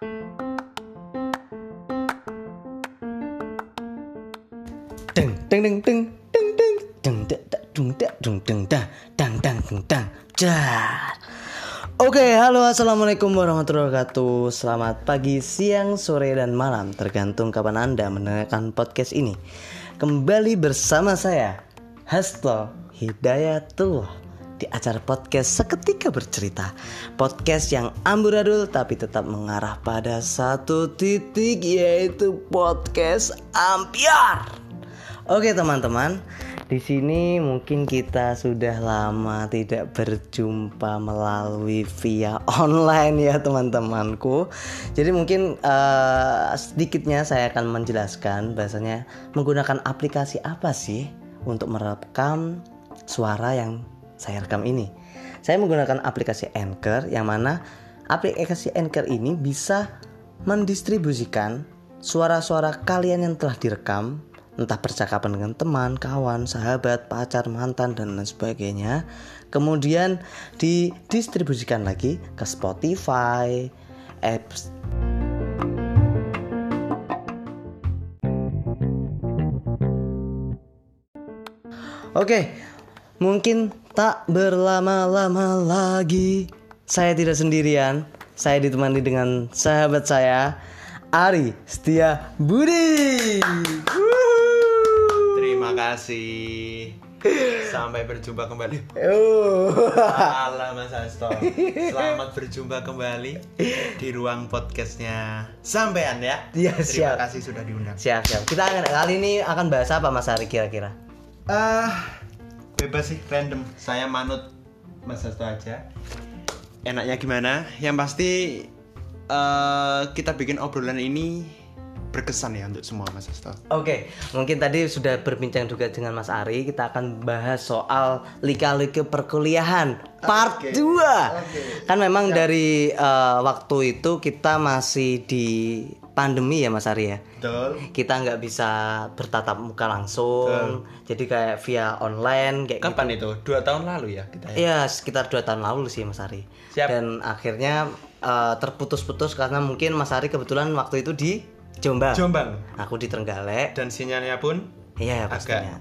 Deng deng deng deng deng deng deng deng dung deng dah dang dang deng dang jar. Oke, halo assalamualaikum warahmatullahi wabarakatuh. Selamat pagi, siang, sore, dan malam, tergantung kapan anda mendengarkan podcast ini. Kembali bersama saya, Hasto Hidayatullah di acara podcast seketika bercerita. Podcast yang amburadul tapi tetap mengarah pada satu titik yaitu podcast ampiar. Oke teman-teman, di sini mungkin kita sudah lama tidak berjumpa melalui via online ya teman-temanku. Jadi mungkin eh, sedikitnya saya akan menjelaskan bahasanya menggunakan aplikasi apa sih untuk merekam suara yang saya rekam ini. Saya menggunakan aplikasi Anchor yang mana aplikasi Anchor ini bisa mendistribusikan suara-suara kalian yang telah direkam entah percakapan dengan teman, kawan, sahabat, pacar, mantan dan lain sebagainya. Kemudian didistribusikan lagi ke Spotify, apps Oke, mungkin tak berlama-lama lagi. Saya tidak sendirian. Saya ditemani dengan sahabat saya, Ari Setia Budi. Terima kasih. Sampai berjumpa kembali. Oh. Halo Mas Hasto. Selamat berjumpa kembali di ruang podcastnya Sampean ya. Iya, Terima siap. kasih sudah diundang. Siap, siap. Kita akan- kali ini akan bahas apa Mas Ari kira-kira? Ah, bebas sih random. Saya manut Mas Hasto aja. Enaknya gimana? Yang pasti eh, kita bikin obrolan ini berkesan ya untuk semua Mas Hasto. Oke, mungkin tadi sudah berbincang juga dengan Mas Ari. Kita akan bahas soal lika-liku perkuliahan part Oke, 2. Kan memang dari eh, waktu itu kita masih di pandemi ya Mas Ari ya. Betul. Kita nggak bisa bertatap muka langsung. Jadi kayak via online kayak Kapan itu? Dua tahun lalu ya kita ya? Iya sekitar dua tahun lalu sih Mas Ari. Siap. Dan akhirnya eh, terputus-putus karena mungkin Mas Ari kebetulan waktu itu di Jombang. Jombang. Aku di Trenggalek. Dan sinyalnya pun Iya agak pastinya.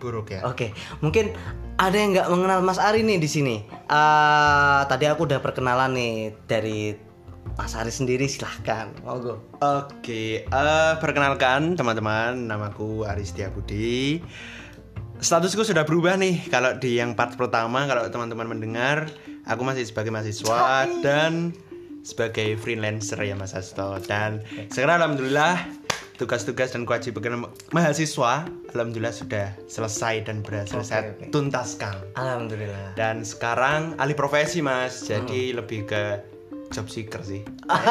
buruk ya. Oke, mungkin ada yang nggak mengenal Mas Ari nih di sini. Eh, tadi aku udah perkenalan nih dari Mas Ari sendiri silahkan. Monggo. Oke, eh, perkenalkan teman-teman, namaku Aris Budi. Statusku sudah berubah nih. Kalau di yang part pertama, kalau teman-teman mendengar, aku masih sebagai mahasiswa dan sebagai freelancer ya Mas Hasto. Dan sekarang alhamdulillah tugas-tugas dan kewajiban mahasiswa alhamdulillah sudah selesai dan berhasil saya oke. tuntaskan. Alhamdulillah. Dan sekarang alih profesi Mas, jadi lebih ke job seeker sih.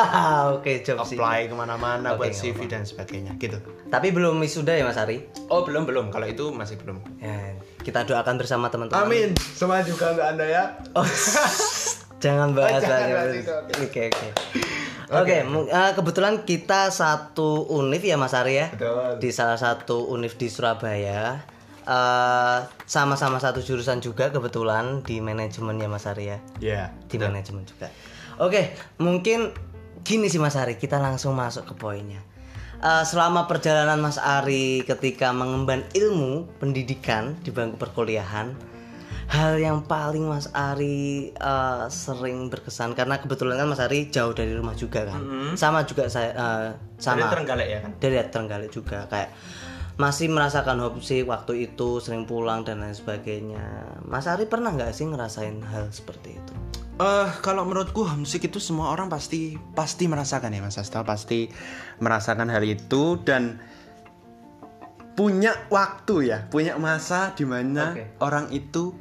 Oke, job sih. apply ke mana-mana Oke, buat CV dan sebagainya gitu. Tapi belum wisuda ya Mas Ari? Oh belum belum kalau itu masih belum. Ya, kita doakan bersama teman-teman. semua juga untuk anda ya. Oh, jangan bahas itu. itu, oke. Oke oke. Eh, kebetulan kita satu univ ya Mas Ari ya. Betul. Di salah satu univ di Surabaya. Eh, sama-sama satu jurusan juga kebetulan di manajemen ya Mas Ari ya. Ya. Di manajemen juga. Oke, mungkin gini sih Mas Ari, kita langsung masuk ke poinnya. Eh, selama perjalanan Mas Ari ketika mengemban ilmu pendidikan di bangku perkuliahan, hal yang paling Mas Ari eh, sering berkesan karena kebetulan kan Mas Ari jauh dari rumah juga kan, sama juga saya Dari sama Trenggalek ya kan. dari Trenggalek juga kayak masih merasakan homesick waktu itu sering pulang dan lain sebagainya. Mas Ari pernah nggak sih ngerasain hal seperti itu? Eh kalau menurutku homesick itu semua orang pasti pasti merasakan ya Mas Asta pasti merasakan hal itu dan punya waktu ya, punya masa di mana Oke. orang itu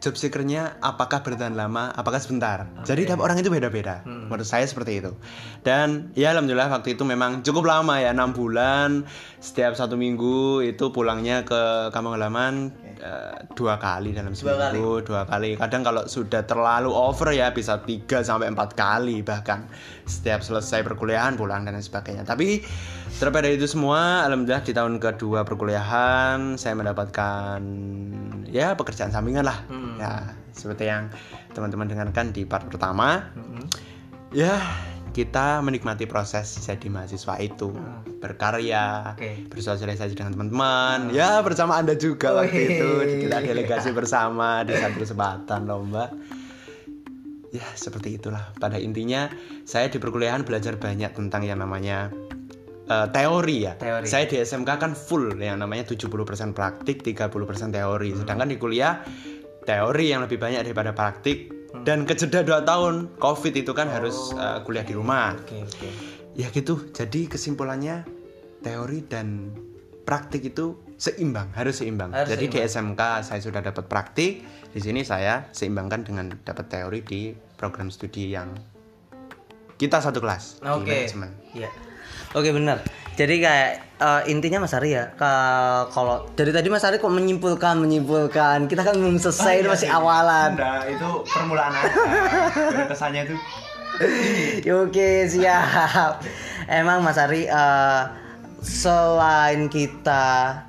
job seekernya apakah bertahan lama, apakah sebentar. Jadi tiap orang itu beda-beda. Menurut saya seperti itu. Dan ya alhamdulillah waktu itu memang cukup lama ya, enam bulan. Setiap satu minggu itu pulangnya ke kampung halaman eh, dua kali dalam seminggu, dua kali. Kadang kalau sudah terlalu over ya bisa tiga sampai empat kali bahkan setiap selesai perkuliahan pulang dan sebagainya. Tapi terlepas dari itu semua, alhamdulillah di tahun kedua perkuliahan saya mendapatkan ya pekerjaan sampingan lah. Ya seperti yang teman-teman dengarkan di part pertama. Ya kita menikmati proses jadi mahasiswa itu. Berkarya Oke. bersosialisasi dengan teman-teman. Ya bersama anda juga waktu Wih. itu. Kita delegasi bersama di satu kesempatan lomba ya seperti itulah. Pada intinya saya di perkuliahan belajar banyak tentang yang namanya eh, teori ya. Teori. saya di SMK kan full yang namanya 70% praktik 30% teori. Sedangkan di kuliah teori yang lebih banyak daripada praktik. Dan kejeda 2 tahun covid itu kan harus eh, kuliah di rumah. Oke, oke. ya gitu. Jadi kesimpulannya teori dan praktik itu seimbang harus seimbang. Harus jadi di SMK saya sudah dapat praktik di sini saya seimbangkan dengan dapat teori di program studi yang kita satu kelas di Oke. manajemen. Iya. Oke benar. Jadi kayak eh, intinya Mas Ari ya, ka- kalau dari tadi Mas Ari kok menyimpulkan menyimpulkan, kita kan belum selesai ini masih awalan. Nah, itu permulaan aja kesannya itu Oke siap. Emang Mas Ari eh, selain kita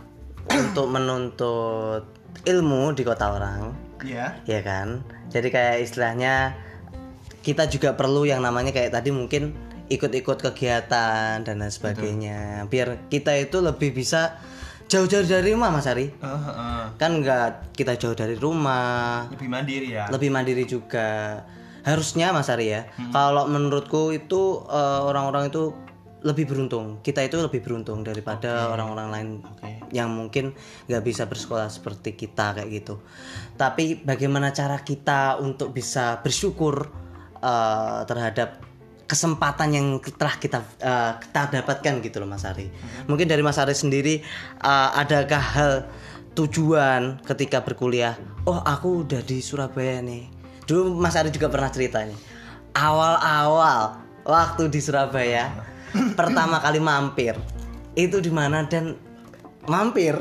untuk menuntut ilmu di kota orang, ya ya kan? Jadi kayak istilahnya kita juga perlu yang namanya kayak tadi mungkin ikut-ikut kegiatan dan lain sebagainya. Biar kita itu lebih bisa jauh-jauh dari rumah Mas Ari. Kan nggak kita jauh dari rumah, lebih mandiri ya lebih mandiri juga. Harusnya Mas Ari ya. Kalau menurutku itu eh, orang-orang itu lebih beruntung. Kita itu lebih beruntung daripada orang-orang lain yang mungkin nggak bisa bersekolah seperti kita kayak gitu. Tapi bagaimana cara kita untuk bisa bersyukur eh, terhadap kesempatan yang telah kita eh, kita dapatkan gitu loh Mas Ari. Mungkin dari Mas Ari sendiri eh, adakah hal tujuan ketika berkuliah? Oh, aku udah di Surabaya nih. Dulu Mas Ari juga pernah cerita nih. Awal-awal waktu di Surabaya pertama kali mampir itu di mana dan mampir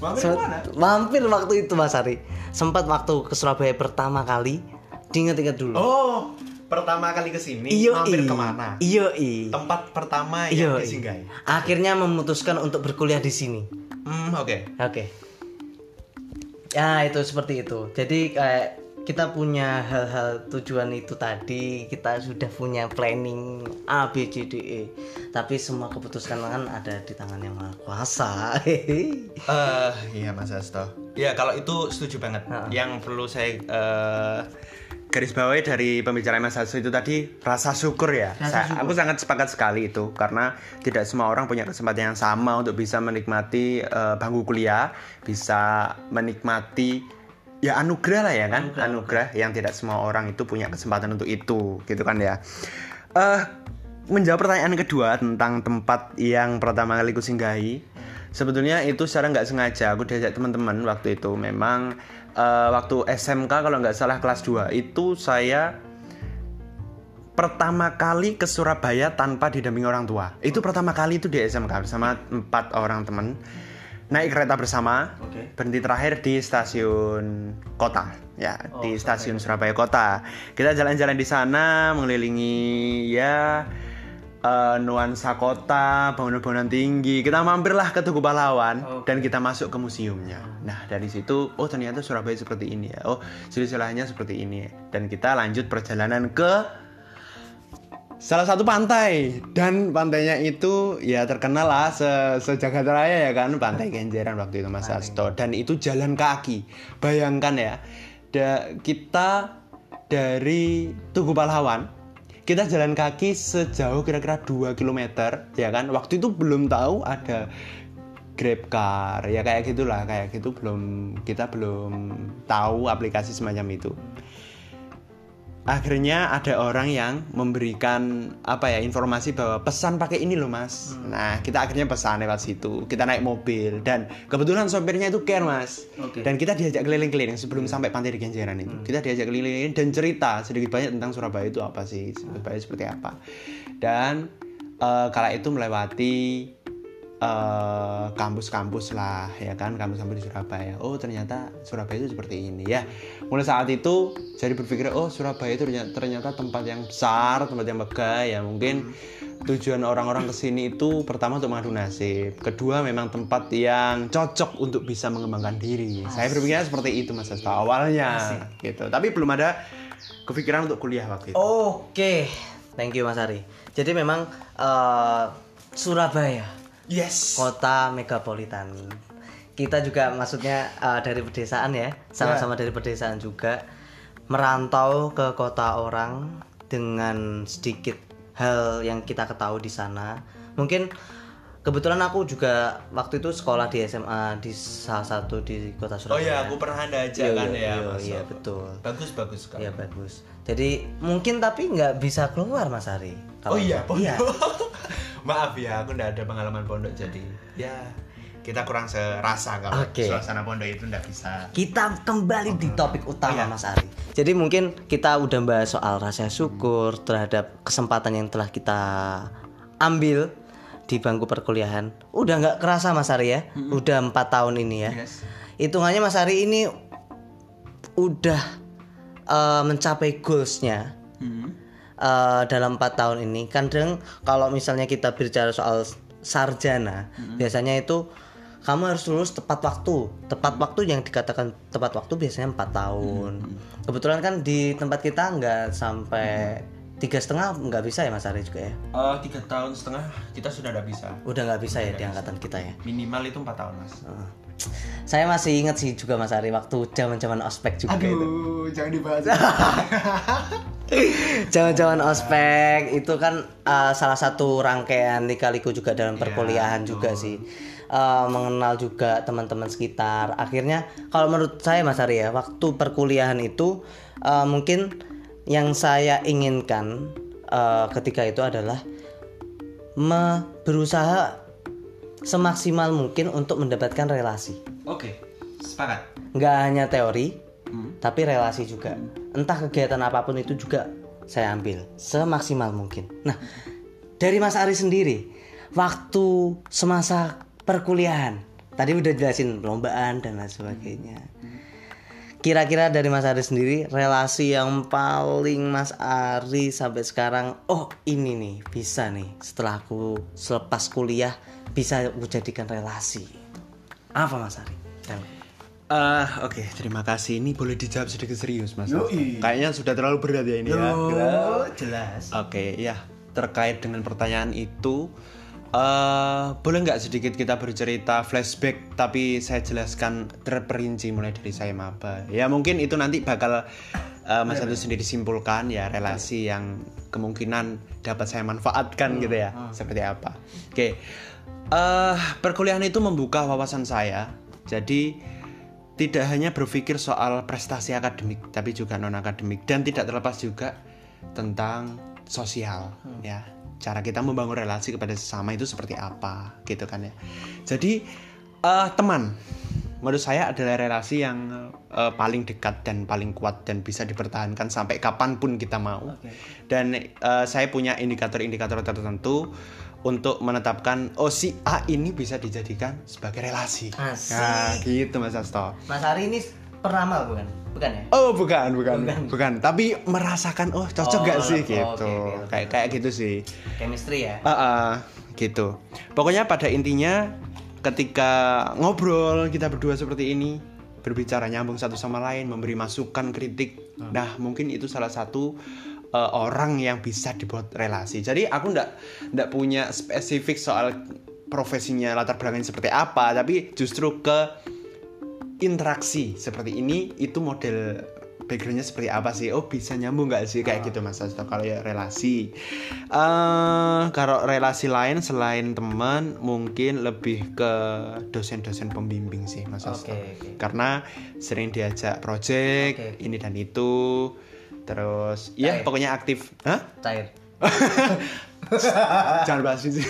Mampir ke mana? mampir waktu itu Mas Ari sempat waktu ke Surabaya pertama kali diinget-inget dulu oh pertama kali ke sini Iyo, mampir i. ke mana Iyo, i. tempat pertama Iyo, yang i. disinggahi Akhirnya memutuskan untuk berkuliah di sini. hmm oke Oke. Ya itu seperti itu. Jadi kayak kita punya hal-hal tujuan itu tadi kita sudah punya planning A B C D E tapi semua keputusan kan ada di tangan yang maha kuasa Eh, iya Mas Asto. Ya kalau itu setuju banget. Yang perlu saya eh, garis bawahi dari pembicaraan Mas Asto itu tadi rasa syukur ya. Saya- aku sangat sepakat sekali itu karena tidak semua orang punya kesempatan yang sama untuk bisa menikmati eh, bangku kuliah, bisa menikmati ya anugerah lah ya kan, anugerah, yang tidak semua orang itu punya kesempatan untuk itu, gitu kan ya. Eh menjawab pertanyaan kedua tentang tempat yang pertama kali ku singgahi sebetulnya itu secara nggak sengaja aku diajak teman-teman waktu itu. Memang eh, waktu SMK kalau nggak salah kelas 2 itu saya pertama kali ke Surabaya tanpa didampingi orang tua. Itu pertama kali itu di SMK bersama empat orang teman. Naik kereta bersama Oke. berhenti terakhir di stasiun kota. Ya di stasiun Surabaya kota. Kita jalan-jalan di sana mengelilingi ya eh, nuansa kota bangunan-bangunan tinggi. Kita mampirlah ke Tugu Pahlawan dan kita masuk ke museumnya. Nah dari situ oh ternyata Surabaya seperti ini ya. Oh silsilahnya seperti ini. Dan kita lanjut perjalanan ke salah satu pantai. Dan pantainya itu ya terkenal lah se sejagat raya ya kan pantai Kenjeran waktu itu Mas Asto dan itu jalan kaki. Bayangkan ya da, kita dari Tugu Pahlawan kita jalan kaki sejauh kira-kira 2 km ya kan? Waktu itu belum tahu ada Grab car ya kayak gitulah kayak gitu belum kita belum tahu aplikasi semacam itu akhirnya ada orang yang memberikan apa ya informasi bahwa pesan pakai ini loh mas. Nah kita akhirnya pesan lewat situ. Kita naik mobil dan kebetulan sopirnya itu care mas. Oke. dan kita diajak keliling-keliling sebelum sampai pantai di Kenjeran itu kita diajak keliling-keliling dan cerita sedikit banyak tentang Surabaya itu apa sih Surabaya seperti apa. Dan eh, kala itu melewati eh, kampus-kampus lah ya kan? Kampus-kampus di Surabaya. Oh ternyata Surabaya itu seperti ini ya. Mulai saat itu jadi berpikir oh Surabaya itu ternyata, ternyata tempat yang besar tempat yang megah ya. Mungkin tujuan orang-orang ke sini itu pertama untuk mengadu nasib. Kedua memang tempat yang cocok untuk bisa mengembangkan diri. Saya berpikirnya seperti itu mas Asto awalnya. Gitu. Tapi belum ada kepikiran untuk kuliah waktu itu. Oke, thank you Mas Ari. Jadi memang eh, Surabaya Yes. kota megapolitan. Kita juga maksudnya eh, dari pedesaan ya, sama-sama dari pedesaan juga merantau ke kota orang dengan sedikit hal yang kita ketahui di sana. Mungkin kebetulan aku juga waktu itu sekolah di SMA di salah satu di kota Oh Surabaya. iya, aku pernah anda aja Iya, kan iya, ya. iya, iya, betul. Bagus bagus sekali. Ya bagus. Jadi mungkin tapi nggak bisa keluar Mas Ari. Oh iya. Iya. Maaf ya, aku ndak ada pengalaman pondok jadi ya kita kurang serasa kalau Oke. suasana pondok itu ndak bisa. Kita kembali di topik utama Oh, iya. Mas Ari. Jadi mungkin kita udah bahas soal rasa syukur terhadap kesempatan yang telah kita ambil di bangku perkuliahan. Udah nggak kerasa Mas Ari ya? Udah empat tahun ini ya. Yes. Hitungannya Mas Ari ini udah eh, mencapai goalsnya Hmm. Eh, dalam empat tahun ini kadang kalau misalnya kita bicara soal sarjana biasanya itu kamu harus lulus tepat waktu. Tepat waktu yang dikatakan tepat waktu biasanya empat tahun. Kebetulan kan di tempat kita nggak sampai tiga setengah nggak bisa ya mas Ari juga ya? Eh, tiga tahun setengah kita sudah ndak bisa. udah nggak bisa ya di angkatan kita ya? Minimal itu empat tahun mas. saya masih ingat sih juga mas Ari waktu zaman zaman ospek juga itu. Jangan dibahas. Jangan-jangan ospek itu kan uh, salah satu rangkaian likaliku juga dalam Iya, perkuliahan juga sih. Uh, mengenal juga teman-teman sekitar. Akhirnya kalau menurut saya Mas Ari ya, waktu perkuliahan itu uh, mungkin yang saya inginkan uh, ketika itu adalah me- berusaha semaksimal mungkin untuk mendapatkan relasi. Oke, sepakat. Nggak hanya teori, Hmm. tapi relasi juga. Entah kegiatan apa pun itu juga saya ambil semaksimal mungkin. Nah, dari Mas Ari sendiri, waktu semasa perkuliahan, tadi udah jelasin perlombaan dan lain sebagainya. Kira-kira dari Mas Ari sendiri, relasi yang paling Mas Ari sampai sekarang, oh ini nih bisa nih setelah aku selepas kuliah bisa aku jadikan relasi. Apa Mas Ari? Eh, oke, terima kasih. Ini boleh dijawab sedikit serius, Mas. Kayaknya sudah terlalu berat ya ini ya. jelas. Oke, ya terkait dengan pertanyaan itu, eh boleh nggak sedikit kita bercerita flashback, tapi saya jelaskan terperinci mulai dari saya maba. Ya mungkin itu nanti bakal eh, Mas Agus sendiri simpulkan ya relasi yang kemungkinan dapat saya manfaatkan gitu ya, seperti apa. Oke, eh perkuliahan itu membuka wawasan saya, jadi tidak hanya berpikir soal prestasi akademik tapi juga non akademik dan tidak terlepas juga tentang sosial ya. Cara kita membangun relasi kepada sesama itu seperti apa gitu kan ya. Jadi eh, teman menurut saya adalah relasi yang eh, paling dekat dan paling kuat dan bisa dipertahankan sampai kapan pun kita mau. Dan eh, saya punya indikator-indikator tertentu untuk menetapkan oh si A ini bisa dijadikan sebagai relasi Asik. Nah, gitu Mas Asto. Mas Ari ini peramal bukan? Bukan ya? Oh bukan, bukan, bukan, Tapi merasakan, oh cocok Oh, gak sih oh, gitu, oke, kayak kayak gitu sih. Chemistry ya? Ah, ah, gitu. Pokoknya pada intinya, ketika ngobrol kita berdua seperti ini, berbicara nyambung satu sama lain, memberi masukan, kritik. Nah mungkin itu salah satu eh, orang yang bisa dibuat relasi. Jadi aku ndak ndak punya spesifik soal profesinya latar belakangnya seperti apa, tapi justru ke interaksi seperti ini itu model backgroundnya seperti apa sih? Oh bisa nyambung nggak sih kayak gitu mas Asto kalau ya relasi. eh kalau relasi lain selain teman mungkin lebih ke dosen-dosen pembimbing sih mas Asto. Oke, oke. Karena sering diajak project oke. ini dan itu. Terus ya Cair. pokoknya aktif. Hah? Cair. Jangan bahas itu.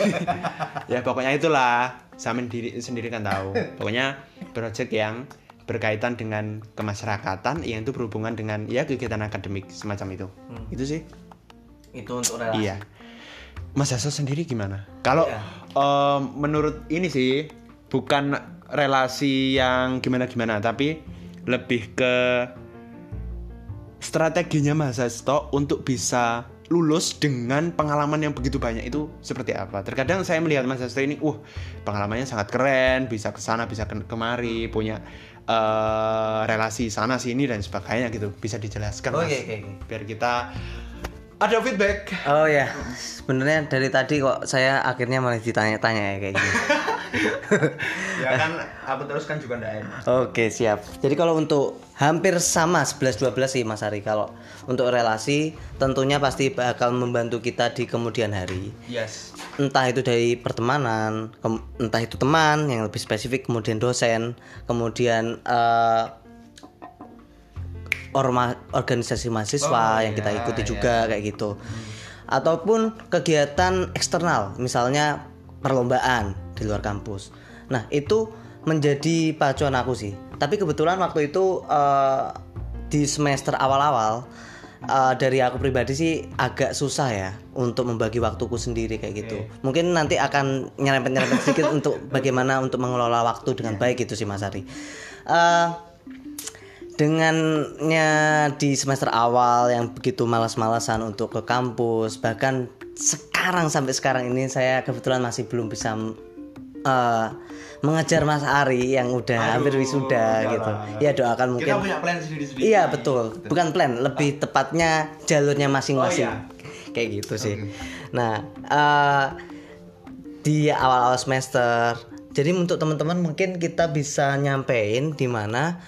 ya pokoknya itulah. Sama diri sendiri kan tahu. Pokoknya project yang berkaitan dengan kemasyarakatan yang itu berhubungan dengan ya kegiatan akademik semacam itu. Itu sih. Itu untuk relasi. Iya. Mas Hasso sendiri gimana? Kalau Iya. em, menurut ini sih bukan relasi yang gimana-gimana, tapi lebih ke strateginya Mas Hasto untuk bisa lulus dengan pengalaman yang begitu banyak itu seperti apa? Terkadang saya melihat Mas Hasto ini, uh pengalamannya sangat keren, bisa ke sana, bisa ke kemari, punya eh, relasi sana sini dan sebagainya gitu. Bisa dijelaskan Oke, Mas, oke, oke. biar kita ada feedback. Oh ya, sebenarnya dari tadi kok saya akhirnya malah ditanya-tanya ya kayak gini. ya kan aku terus kan juga ndak enak. Oke siap. Jadi kalau untuk hampir sama 11-12 sih Mas Ari. Kalau untuk relasi tentunya pasti bakal membantu kita di kemudian hari. Yes. Entah itu dari pertemanan, entah itu teman yang lebih spesifik, kemudian dosen, kemudian eh, orma organisasi mahasiswa Oh, yang kita iya, ikuti iya. juga kayak gitu. Ataupun kegiatan eksternal, misalnya perlombaan di luar kampus. Nah, itu menjadi pacuan aku sih. Tapi kebetulan waktu itu eh, di semester awal-awal eh, dari aku pribadi sih agak susah ya untuk membagi waktuku sendiri kayak gitu. Mungkin nanti akan nyerempet-nyerempet sedikit untuk bagaimana untuk mengelola waktu dengan baik gitu sih Mas Ari. Eh, dengannya di semester awal yang begitu malas-malasan untuk ke kampus bahkan sekarang sampai sekarang ini saya kebetulan masih belum bisa eh, mengejar Mas Ari yang udah hampir wisuda enggak gitu. Lah. ya doakan mungkin. Kita punya plan sendiri-sendiri. iya betul. Bukan plan lebih tepatnya jalurnya masing-masing. Oh, kayak gitu sih. Nah eh, di awal-awal semester jadi untuk teman-teman mungkin kita bisa nyampein di mana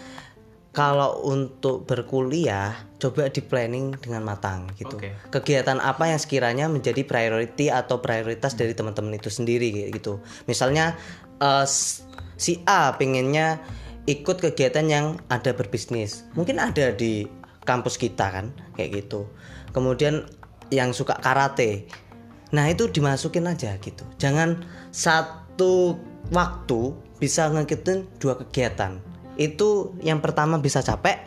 kalau untuk berkuliah coba di planning dengan matang gitu. Oke. Kegiatan apa yang sekiranya menjadi priority atau prioritas dari teman-teman itu sendiri gitu. Misalnya s- si A pengennya ikut kegiatan yang ada berbisnis. Mungkin ada di kampus kita kan kayak gitu. Kemudian yang suka karate. Nah, itu dimasukin aja gitu. Jangan satu waktu bisa ngikutin dua kegiatan. Itu yang pertama bisa capek,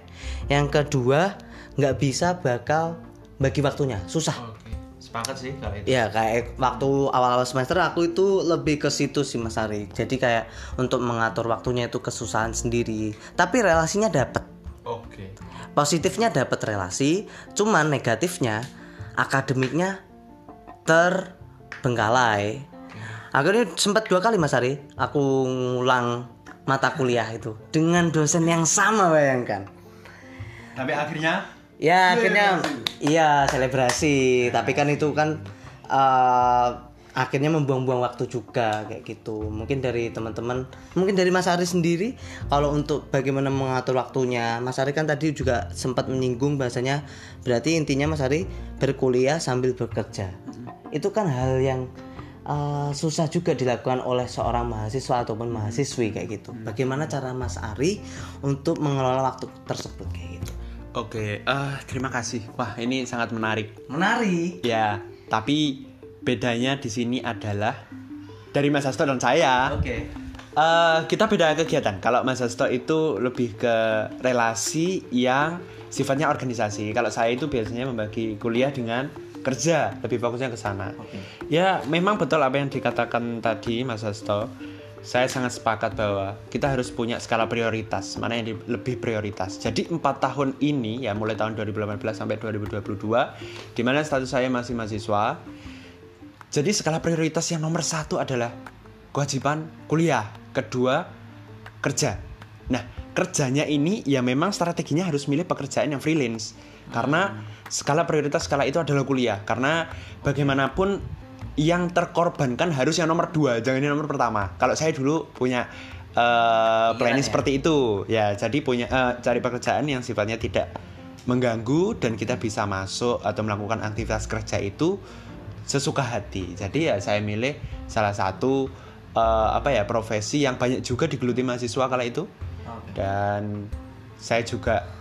yang kedua nggak bisa bakal bagi waktunya, susah. Oke. Sepakat sih kalau itu. Ya kayak waktu awal-awal semester aku itu lebih ke situ sih Mas Ari. Jadi kayak untuk mengatur waktunya itu kesusahan sendiri. Tapi relasinya dapet. Oke. Positifnya dapat relasi, cuman negatifnya akademiknya terbengkalai. Akhirnya sempat dua kali Mas Ari, aku ngulang mata kuliah itu dengan dosen yang sama bayangkan. Tapi akhirnya Ya akhirnya iya selebrasi, tapi kan itu kan eh, akhirnya membuang-buang waktu juga kayak gitu. Mungkin dari teman-teman, mungkin dari Mas Ari sendiri kalau untuk bagaimana mengatur waktunya, Mas Ari kan tadi juga sempat menyinggung bahasanya berarti intinya Mas Ari berkuliah sambil bekerja. Itu kan hal yang eh, susah juga dilakukan oleh seorang mahasiswa ataupun mahasiswi kayak gitu. Bagaimana cara Mas Ari untuk mengelola waktu tersebut kayak gitu? Oke, eh terima kasih. Wah, ini sangat menarik. Menarik. Ya, tapi bedanya di sini adalah dari Mas Hasto dan saya. Oke. eh, kita beda kegiatan. Kalau Mas Hasto itu lebih ke relasi yang sifatnya organisasi. Kalau saya itu biasanya membagi kuliah dengan kerja, lebih fokusnya ke sana. Oke. Ya, memang betul apa yang dikatakan tadi Mas Hasto. Saya sangat sepakat bahwa kita harus punya skala prioritas, mana yang lebih prioritas. Jadi empat tahun ini ya mulai tahun 2018 sampai 2022, di mana status saya masih mahasiswa. Jadi skala prioritas yang nomor satu adalah kewajiban kuliah, kedua kerja. Nah kerjanya ini ya memang strateginya harus milih pekerjaan yang freelance, karena skala prioritas skala itu adalah kuliah. Karena bagaimanapun yang terkorbankan harus yang nomor dua, jangan yang nomor pertama. Kalau saya dulu punya eh, planning ya? seperti itu, ya jadi punya eh, cari pekerjaan yang sifatnya tidak mengganggu dan kita bisa masuk atau melakukan aktivitas kerja itu sesuka hati. Jadi ya saya milih salah satu eh, apa ya profesi yang banyak juga digeluti mahasiswa kala itu dan saya juga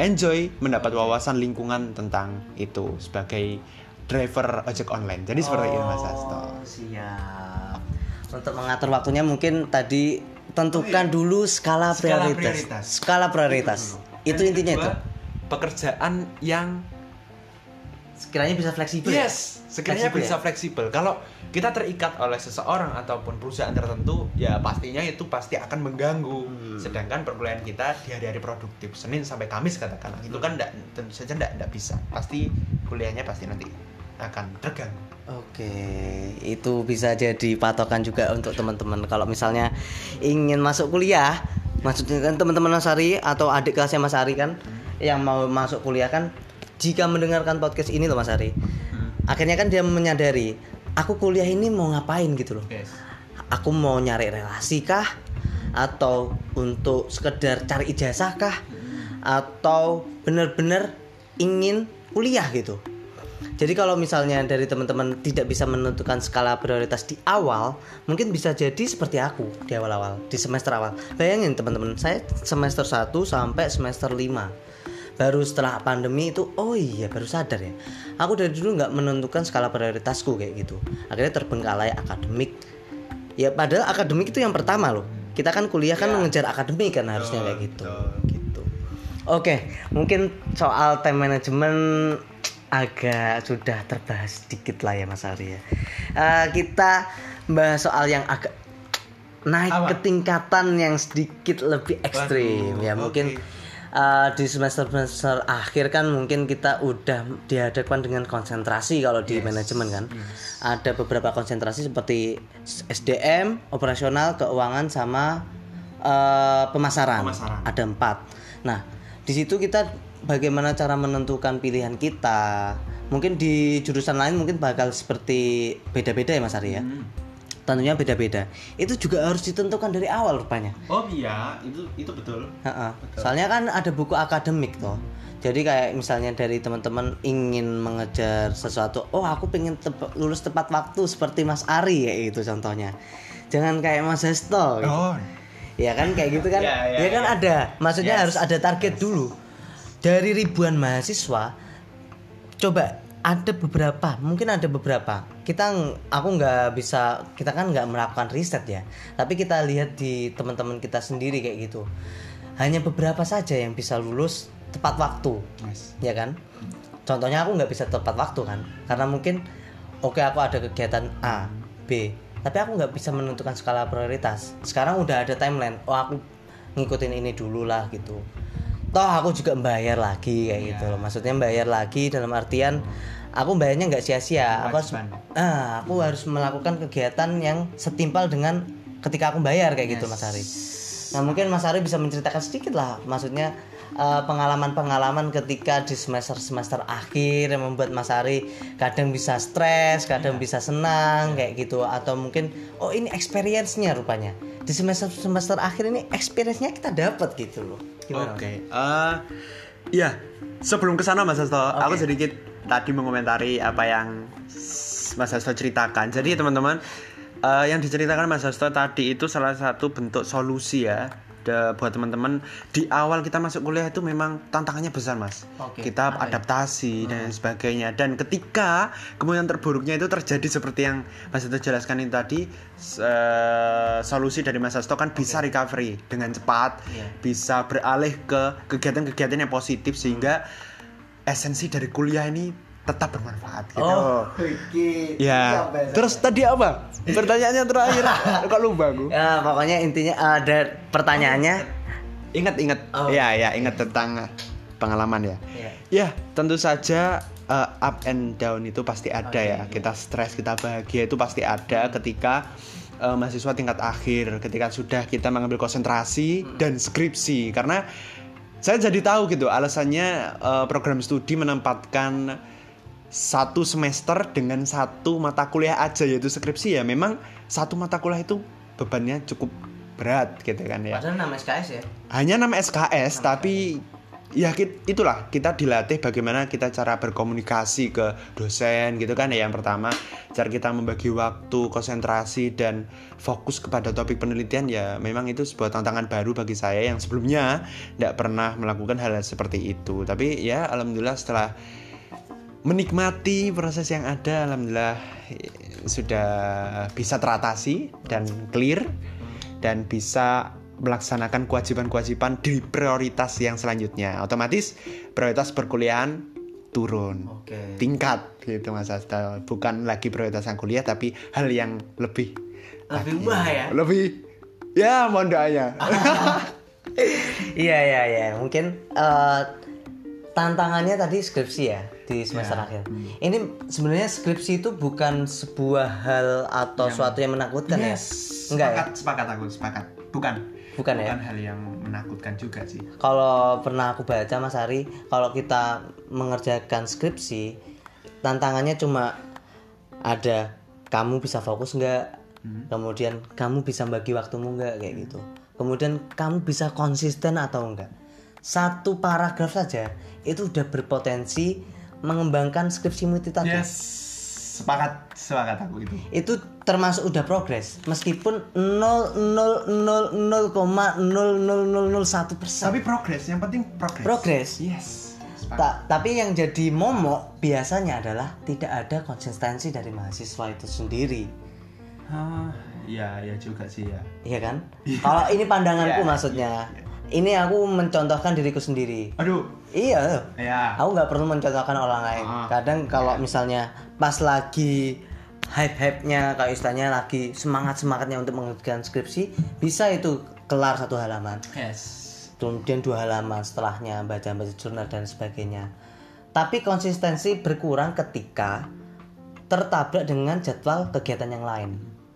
enjoy mendapat wawasan lingkungan tentang itu sebagai driver ojek online. Jadi seperti itu Mas Hasto. Oh, Siap. Untuk mengatur waktunya mungkin tadi tentukan dulu skala, Oh, iya. Skala prioritas. prioritas. Skala prioritas. Itu Dan intinya kedua, itu. Pekerjaan yang Sekiranya bisa fleksibel. ya? Yes, sekiranya Fleksibel bisa ya? fleksibel. Kalau kita terikat oleh seseorang ataupun perusahaan tertentu, ya pastinya itu pasti akan mengganggu. Hmm. Sedangkan perkuliahan kita di hari-hari produktif, Senin sampai Kamis katakanlah, itu kan ndak- tentu saja ndak bisa. Pasti kuliahnya pasti nanti akan terganggu. Oke, itu bisa jadi patokan juga untuk teman-teman. Kalau misalnya ingin masuk kuliah, maksudnya kan teman-teman Mas Ari atau adik kelasnya Mas Ari kan, yang mau masuk kuliah kan jika mendengarkan podcast ini loh Mas Ari akhirnya kan dia menyadari aku kuliah ini mau ngapain gitu loh Yes. aku mau nyari relasi kah atau untuk sekedar cari ijazah kah atau benar-benar ingin kuliah gitu jadi kalau misalnya dari teman-teman tidak bisa menentukan skala prioritas di awal, mungkin bisa jadi seperti aku di awal-awal, di semester awal. Bayangin teman-teman, saya semester 1 sampai semester 5. Baru setelah pandemi itu, oh iya baru sadar ya. Aku dari dulu nggak menentukan skala prioritasku kayak gitu. Akhirnya terbengkalai akademik. Ya padahal akademik itu yang pertama loh. Kita kan kuliah kan mengejar akademik kan harusnya kayak gitu. Gitu. Oke, mungkin soal time management agak sudah terbahas sedikit lah ya Mas Ari ya. Eh, kita bahas soal yang agak naik Apa? ke tingkatan yang sedikit lebih ekstrim Waduh, ya mungkin eh, di semester semester akhir kan mungkin kita udah dihadapkan dengan konsentrasi kalau di manajemen kan. Ada beberapa konsentrasi seperti SDM operasional keuangan sama eh, pemasaran. Pemasaran. ada empat. Nah di situ kita bagaimana cara menentukan pilihan kita? Mungkin di jurusan lain mungkin bakal seperti beda-beda ya Mas Ari ya tentunya beda-beda itu juga harus ditentukan dari awal rupanya Oh iya, itu itu betul. Ha-ha. soalnya kan ada buku akademik toh jadi kayak misalnya dari teman-teman ingin mengejar sesuatu oh aku pengen tep- lulus tepat waktu seperti Mas Ari ya itu contohnya jangan kayak Mas Hesto gitu. Oh. ya kan kayak gitu kan Ya, ya, ya, kan ya. ada maksudnya Yes. harus ada target dulu dari ribuan mahasiswa coba ada beberapa mungkin ada beberapa. Kita aku nggak bisa kita kan nggak melakukan riset ya. Tapi kita lihat di teman-teman kita sendiri kayak gitu. Hanya beberapa saja yang bisa lulus tepat waktu Yes. ya kan? Contohnya aku nggak bisa tepat waktu kan? Karena mungkin oke aku ada kegiatan A B tapi aku nggak bisa menentukan skala prioritas. Sekarang udah ada timeline oh aku ngikutin ini dulu lah gitu toh aku juga bayar lagi kayak gitu loh. Maksudnya bayar lagi dalam artian aku bayarnya nggak sia-sia. Aku harus ah, aku harus melakukan kegiatan yang setimpal dengan ketika aku bayar kayak gitu Mas Ari. Nah mungkin Mas Ari bisa menceritakan sedikit lah, maksudnya eh, pengalaman-pengalaman ketika di semester-semester akhir yang membuat Mas Ari kadang bisa stres, kadang bisa senang kayak gitu, atau mungkin oh ini experience-nya rupanya di semester-semester akhir ini experience-nya kita dapat gitu loh. Oke. eh ya, sebelum ke sana Mas Hasto, aku sedikit tadi mengomentari apa yang Mas Hasto ceritakan. Jadi teman-teman, eh, yang diceritakan Mas Hasto tadi itu salah satu bentuk solusi ya. Da- buat teman-teman. Di awal kita masuk kuliah itu memang tantangannya besar mas. Oke, kita apa ya? adaptasi dan sebagainya. Dan ketika kemudian terburuknya itu terjadi seperti yang Mas Hasto jelaskan ini tadi eh, solusi dari Mas Hasto kan bisa recovery dengan cepat Iya. bisa beralih ke kegiatan-kegiatan yang positif sehingga esensi dari kuliah ini tetap bermanfaat gitu. Oh, oke. Ya. Terus tadi apa? Pertanyaannya terakhir. Kok lupa aku? Ya, pokoknya intinya ada pertanyaannya. Ingat ingat. Oh. Ya ya ingat tentang uh, pengalaman ya. Iya. Ya tentu saja uh, up and down itu pasti ada Oke, ya. Kita stres, kita bahagia itu pasti ada ketika uh, mahasiswa tingkat akhir, ketika sudah kita mengambil konsentrasi dan skripsi. Karena saya jadi tahu gitu alasannya uh, program studi menempatkan satu semester dengan satu mata kuliah aja yaitu skripsi ya. Memang satu mata kuliah itu bebannya cukup berat gitu kan ya Padahal nama SKS ya. hanya nama SKS tapi ya kit- itulah kita dilatih bagaimana kita cara berkomunikasi ke dosen gitu kan ya yang pertama cara kita membagi waktu konsentrasi dan fokus kepada topik penelitian ya memang itu sebuah tantangan baru bagi saya yang sebelumnya tidak pernah melakukan hal seperti itu tapi ya alhamdulillah setelah menikmati proses yang ada alhamdulillah eh, sudah bisa teratasi dan clear dan bisa melaksanakan kewajiban-kewajiban di prioritas yang selanjutnya. Otomatis prioritas perkuliahan turun. Oke. tingkat gitu mas Asta bukan lagi prioritas yang kuliah tapi hal yang lebih Lebih wah ya. lebih ya mohon doanya Iya iya iya, mungkin eh, tantangannya tadi skripsi ya di semester Ya. akhir. Ini sebenarnya skripsi itu bukan sebuah hal atau suatu yang menakutkan ya. Enggak ya? sepakat aku sepakat bukan Bukan ya? hal yang menakutkan juga sih kalau pernah aku baca Mas Ari, kalau kita mengerjakan skripsi, tantangannya cuma ada kamu bisa fokus nggak, kemudian kamu bisa bagi waktumu nggak kayak gitu, kemudian kamu bisa konsisten atau enggak. Satu paragraf saja itu udah berpotensi mengembangkan skripsimu itu tadi. yes sepakat sepakat aku itu Itu termasuk udah progres, meskipun 0,00001 persen. tapi progres yang penting progres Progres. yes. Ta- tapi yang jadi momok biasanya adalah tidak ada konsistensi dari mahasiswa itu sendiri, ah iya iya juga sih ya iya kan? Kalau ini pandanganku Iya, maksudnya, ini aku mencontohkan diriku sendiri. aduh Iya, ya aku nggak perlu mencontohkan orang lain. Ah. Kadang kalau misalnya pas lagi hype-hype-nya, kayak istilahnya lagi semangat-semangatnya untuk mengerjakan skripsi, bisa itu kelar satu halaman. yes kemudian dua halaman setelahnya baca-baca jurnal dan sebagainya. Tapi konsistensi berkurang ketika tertabrak dengan jadwal kegiatan yang lain.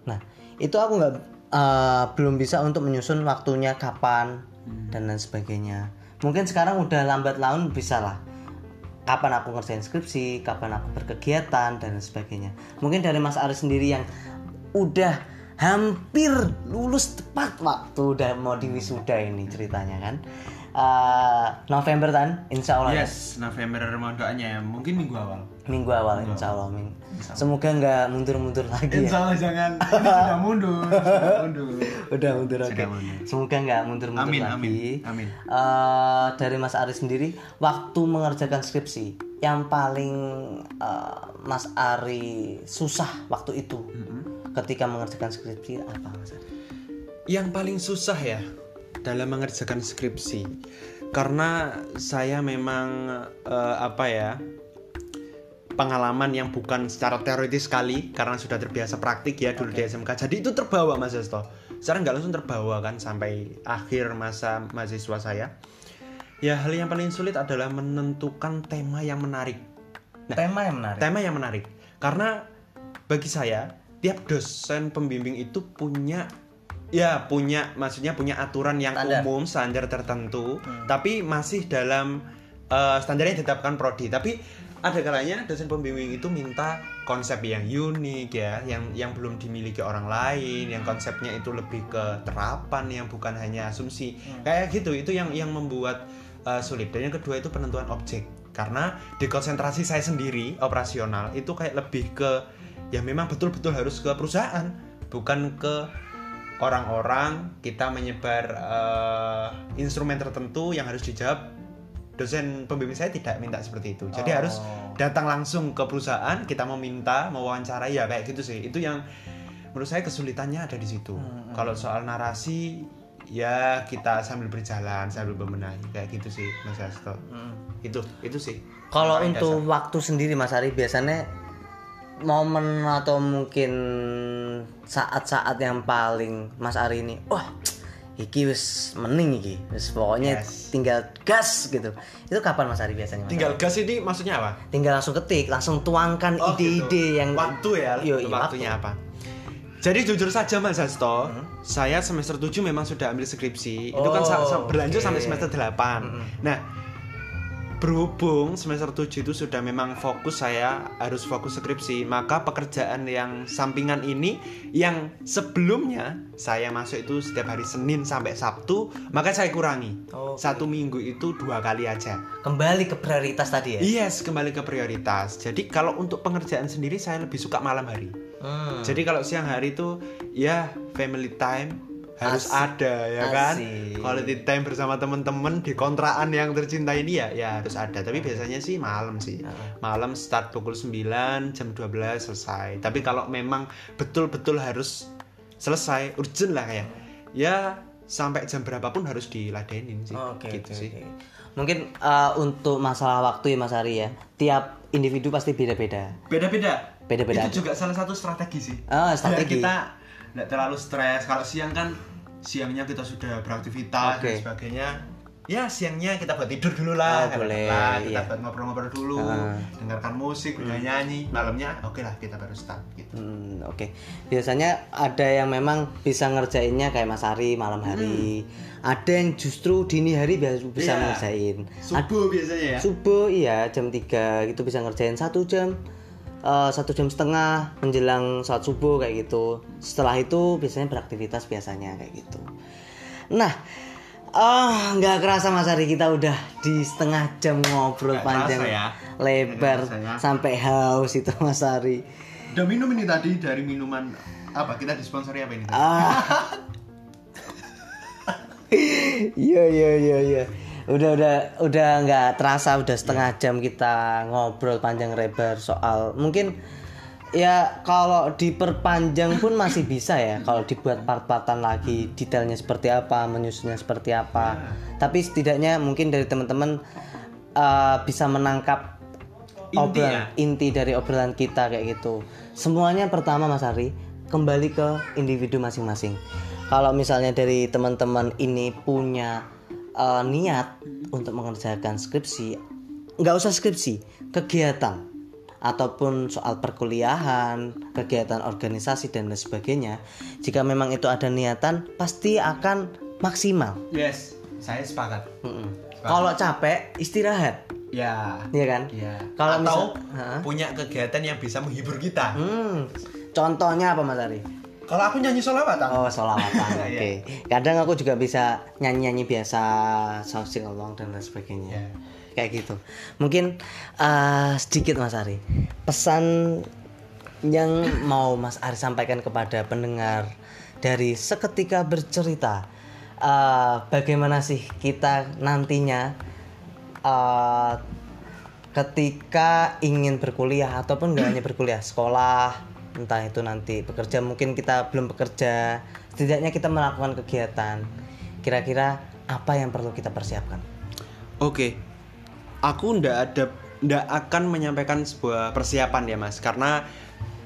Nah, itu aku nggak eh, belum bisa untuk menyusun waktunya kapan dan lain sebagainya. Mungkin sekarang udah lambat laun bisa lah. Kapan aku ngerjain skripsi, kapan aku berkegiatan dan sebagainya. Mungkin dari Mas Ari sendiri yang udah hampir lulus tepat waktu udah mau di wisuda ini ceritanya kan. Eh, November kan, insya Allah ya. yes November doanya ya mungkin minggu awal minggu awal insya Allah Ming. Semoga nggak mundur-mundur lagi ya. Insya Allah jangan ini sudah mundur sudah mundur Udah mundur oke. Mundur. Semoga nggak mundur-mundur Amin, lagi. amin, amin. Eh, dari Mas Ari sendiri, waktu mengerjakan skripsi yang paling eh, Mas Ari susah waktu itu, ketika mengerjakan skripsi apa Mas Ari? Yang paling susah ya dalam mengerjakan skripsi karena saya memang eh, apa ya pengalaman yang bukan secara teoritis sekali karena sudah terbiasa praktik ya dulu di SMK jadi itu terbawa Mas Sesto secara nggak langsung terbawa kan sampai akhir masa mahasiswa saya. Ya hal yang paling sulit adalah menentukan tema yang menarik. Tema yang menarik. tema yang menarik. Karena bagi saya tiap dosen pembimbing itu punya ya punya maksudnya punya aturan yang Standar. umum standar tertentu tapi masih dalam eh, standar yang ditetapkan prodi. Tapi ada kalanya dosen pembimbing itu minta konsep yang unik ya yang yang belum dimiliki orang lain yang konsepnya itu lebih ke terapan yang bukan hanya asumsi. Kayak gitu itu yang yang membuat eh, sulit. Dan yang kedua itu penentuan objek. Karena di konsentrasi saya sendiri operasional itu kayak lebih ke ya memang betul-betul harus ke perusahaan bukan ke orang-orang kita menyebar eh, instrumen tertentu yang harus dijawab dosen pembimbing saya tidak minta seperti itu. Jadi Oh. harus datang langsung ke perusahaan kita meminta mewawancara ya kayak gitu sih. Itu yang menurut saya kesulitannya ada di situ. Hmm, kalau soal narasi ya kita sambil berjalan sambil bemenahi kayak gitu sih mas Hasto. Itu itu sih. Kalau Paling untuk waktu sendiri Mas Ari biasanya momen atau mungkin saat-saat yang paling Mas Ari ini, wah iki wis mening iki, wis pokoknya Yes. tinggal gas gitu. Itu kapan Mas Ari biasanya? Mas tinggal Ari? gas ini maksudnya apa tinggal langsung ketik, langsung tuangkan Oh, ide-ide gitu. yang waktu ya Yo, iya, waktunya apa jadi jujur saja Mas Hasto, Hmm. saya semester 7 memang sudah ambil skripsi. itu kan sa- sa- Oh, berlanjut sampai semester 8. Hmm. Nah, berhubung semester 7 itu sudah memang fokus saya harus fokus skripsi, maka pekerjaan yang sampingan ini yang sebelumnya saya masuk itu setiap hari Senin sampai Sabtu, maka saya kurangi. Oke. Satu minggu itu dua kali aja. kembali ke prioritas tadi ya. Yes, kembali ke prioritas. Jadi kalau untuk pengerjaan sendiri saya lebih suka malam hari. Hmm. Jadi kalau siang hari itu ya family time harus Asik. ada ya kan. Asik. Quality time bersama teman-teman di kontrakan yang tercinta ini ya ya harus ada. Tapi biasanya sih malam sih. Malam start pukul 9, jam 12 selesai. Tapi kalau memang betul-betul harus selesai urgent lah kayak ya sampai jam berapapun harus diladenin sih. Oke, gitu oke, sih. Mungkin uh, untuk masalah waktu ya Mas Ari ya, tiap individu pasti beda-beda. Beda-beda. Beda-beda. Itu juga salah satu strategi sih. Biar strategi. kita nggak terlalu stres. Kalau siang kan siangnya kita sudah beraktivitas Oke. dan sebagainya. ya siangnya kita buat tidur dulu lah, Oh, boleh, Lah, kita iya. buat ngobrol-ngobrol dulu, Ah. dengarkan musik, nyanyi, malamnya oke lah kita baru start gitu. Hmm, oke. Biasanya ada yang memang bisa ngerjainnya kayak Mas Ari malam hari. Ada yang justru dini hari biasa bisa Iya. ngerjain. Subuh biasanya ya. Subuh iya jam 3 gitu bisa ngerjain satu jam eh, satu jam setengah menjelang saat subuh kayak gitu. Setelah itu biasanya beraktivitas biasanya kayak gitu. Nah, ah nggak kerasa Mas Ari kita udah di setengah jam ngobrol Nggak panjang ya. lebar ya. sampai haus itu Mas Ari. Udah minum ini tadi dari minuman apa? Kita disponsori apa ini? Ah. Iya iya iya iya. Udah udah udah nggak terasa udah setengah jam kita ngobrol panjang lebar soal mungkin ya kalau diperpanjang pun masih bisa ya kalau dibuat part-partan lagi detailnya seperti apa menyusunnya seperti apa. Tapi setidaknya mungkin dari teman-teman uh, bisa menangkap obrolan inti dari obrolan kita kayak gitu. Semuanya pertama Mas Ari kembali ke individu masing-masing. Kalau misalnya dari teman-teman ini punya uh, niat untuk mengerjakan skripsi nggak usah skripsi kegiatan ataupun soal perkuliahan, kegiatan organisasi dan lain sebagainya, jika memang itu ada niatan, pasti akan maksimal. Yes, saya sepakat. Kalau capek, istirahat, Ya. iya kan? Ya. Kalau Atau misal- punya kegiatan yang bisa menghibur kita. Hmm, contohnya apa Mas Ari? Kalau aku nyanyi solawatan. Oh, solawatan. Oke. Kadang aku juga bisa nyanyi-nyanyi biasa, sing along dan lain sebagainya. Ya. Kayak gitu. Mungkin eh, sedikit Mas Ari. Pesan yang mau Mas Ari sampaikan kepada pendengar dari seketika bercerita. eh, bagaimana sih kita nantinya eh, ketika ingin berkuliah ataupun nggak hanya berkuliah sekolah entah itu nanti bekerja mungkin kita belum bekerja setidaknya kita melakukan kegiatan kira-kira apa yang perlu kita persiapkan Oke, aku ndak ada ndak akan menyampaikan sebuah persiapan ya mas, karena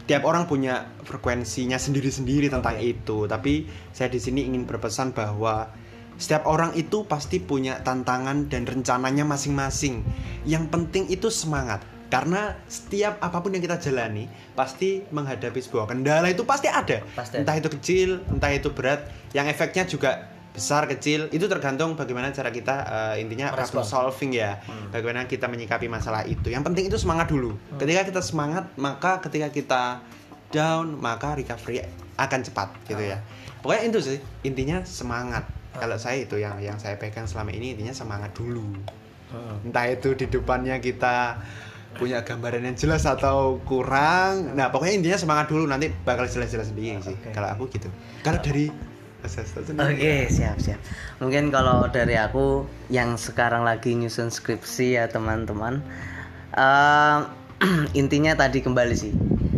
tiap orang punya frekuensinya sendiri-sendiri tentang itu. Tapi saya di sini ingin berpesan bahwa setiap orang itu pasti punya tantangan dan rencananya masing-masing. Yang penting itu semangat. Karena setiap apa pun yang kita jalani pasti menghadapi sebuah kendala itu pasti ada. Pasti. Entah itu kecil, entah itu berat, yang efeknya juga besar kecil. Itu tergantung bagaimana cara kita eh, intinya problem solving ya. Bagaimana kita menyikapi masalah itu. Yang penting itu semangat dulu. Ketika kita semangat maka ketika kita down maka recovery akan cepat gitu ya. Pokoknya itu sih intinya semangat. Kalau saya itu yang yang saya pegang selama ini intinya semangat dulu. Entah itu di depannya kita punya gambaran yang jelas atau kurang nah pokoknya intinya semangat dulu nanti bakal jelas-jelas sendiri sih kalau aku gitu kalau dari Oke, siap siap. Mungkin kalau dari aku yang sekarang lagi nyusun skripsi ya teman-teman, eh, intinya tadi kembali sih,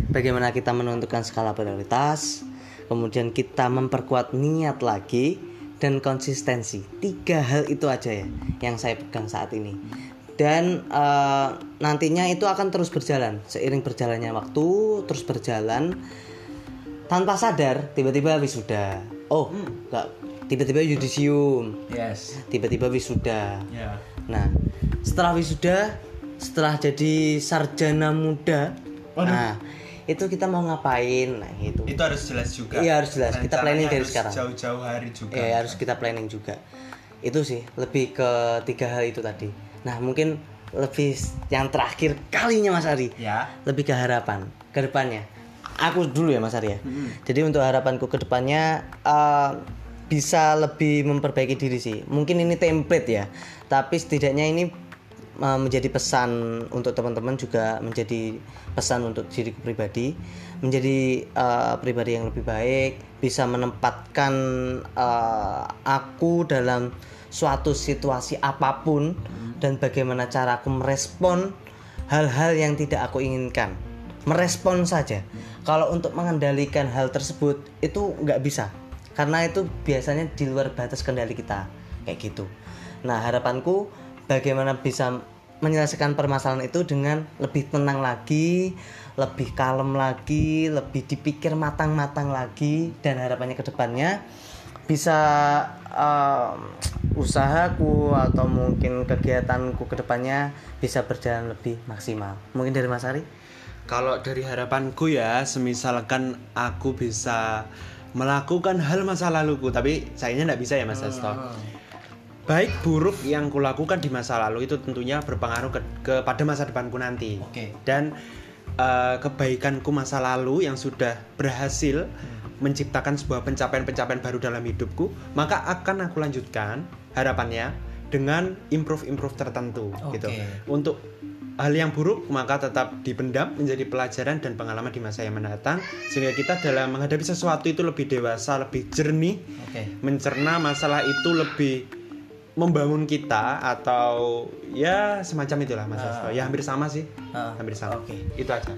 bagaimana kita menentukan skala prioritas, kemudian kita memperkuat niat lagi dan konsistensi. Tiga hal itu aja ya yang saya pegang saat ini. Dan eh, nantinya itu akan terus berjalan. Seiring berjalannya waktu, terus berjalan tanpa sadar tiba-tiba wisuda. Oh nggak tiba-tiba yudisium. Yes. Tiba-tiba wisuda. Ya. Nah setelah wisuda setelah jadi sarjana muda nah itu kita mau ngapain? Nah gitu. Itu harus jelas juga. Iya, harus jelas. Kita planning dari sekarang. jauh-jauh hari juga. Ya harus kita planning juga. Itu sih lebih ke tiga hal itu tadi nah mungkin lebih yang terakhir kalinya Mas Ari. Ya. Lebih ke harapan ke depannya. Aku dulu ya Mas Arya jadi untuk harapanku ke depannya eh, bisa lebih memperbaiki diri sih. Mungkin ini template ya tapi setidaknya ini eh, menjadi pesan untuk teman-teman juga menjadi pesan untuk diriku pribadi menjadi eh, pribadi yang lebih baik bisa menempatkan eh, aku dalam suatu situasi apa pun dan bagaimana cara aku merespon hal-hal yang tidak aku inginkan. Merespon saja. Kalau untuk mengendalikan hal tersebut itu nggak bisa. Karena itu biasanya di luar batas kendali kita. Kayak gitu. Nah harapanku bagaimana bisa menyelesaikan permasalahan itu dengan lebih tenang lagi lebih kalem lagi lebih dipikir matang-matang lagi dan harapannya ke depannya bisa um, usahaku atau mungkin kegiatanku ke depannya bisa berjalan lebih maksimal mungkin dari Mas Ari Kalau dari harapanku ya, semisalkan aku bisa melakukan hal masa laluku, tapi sayangnya nggak bisa ya Mas Hasto. Baik buruk yang kulakukan di masa lalu itu tentunya berpengaruh ke, kepada masa depanku nanti. Oke. Dan eh, kebaikanku masa lalu yang sudah berhasil menciptakan sebuah pencapaian-pencapaian baru dalam hidupku, maka akan aku lanjutkan harapannya dengan improve-improve tertentu gitu. Oke. Untuk hal yang buruk maka tetap dipendam menjadi pelajaran dan pengalaman di masa yang mendatang sehingga kita dalam menghadapi sesuatu itu lebih dewasa, lebih jernih, oke mencerna masalah itu lebih membangun kita atau ya semacam itulah Mas Hasto. Ya hampir sama sih. Ah, hampir sama. oke. Itu aja.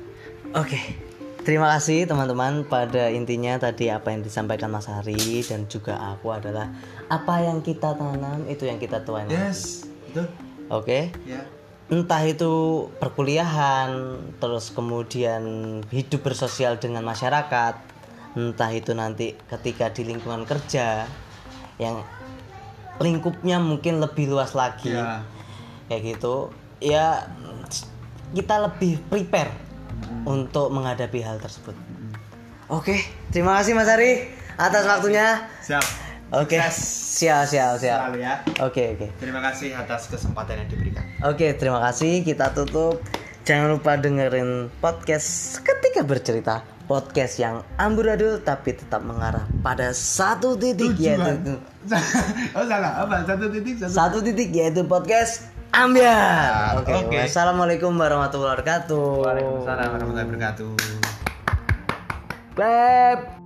Oke, terima kasih teman-teman. Pada intinya tadi apa yang disampaikan Mas Hari dan juga aku adalah apa yang kita tanam itu yang kita tuai. Yes, betul. Oke, Ya. entah itu perkuliahan, terus kemudian hidup bersosial dengan masyarakat, entah itu nanti ketika di lingkungan kerja yang lingkupnya mungkin lebih luas lagi Ya. kayak gitu ya kita lebih prepare untuk menghadapi hal tersebut. Oke terima kasih Mas Ari atas waktunya. Siap. oke siap siap siap. Selalu ya. oke oke. Terima kasih atas kesempatan yang diberikan. oke terima kasih. Kita tutup. Jangan lupa dengerin podcast ketika bercerita. Podcast yang amburadul tapi tetap mengarah pada satu titik yaitu oh salah. Apa? Satu titik satu. satu titik yaitu podcast ambiar oke oke. wassalamualaikum warahmatullahi wabarakatuh Waalaikumsalam warahmatullahi wabarakatuh. Clap.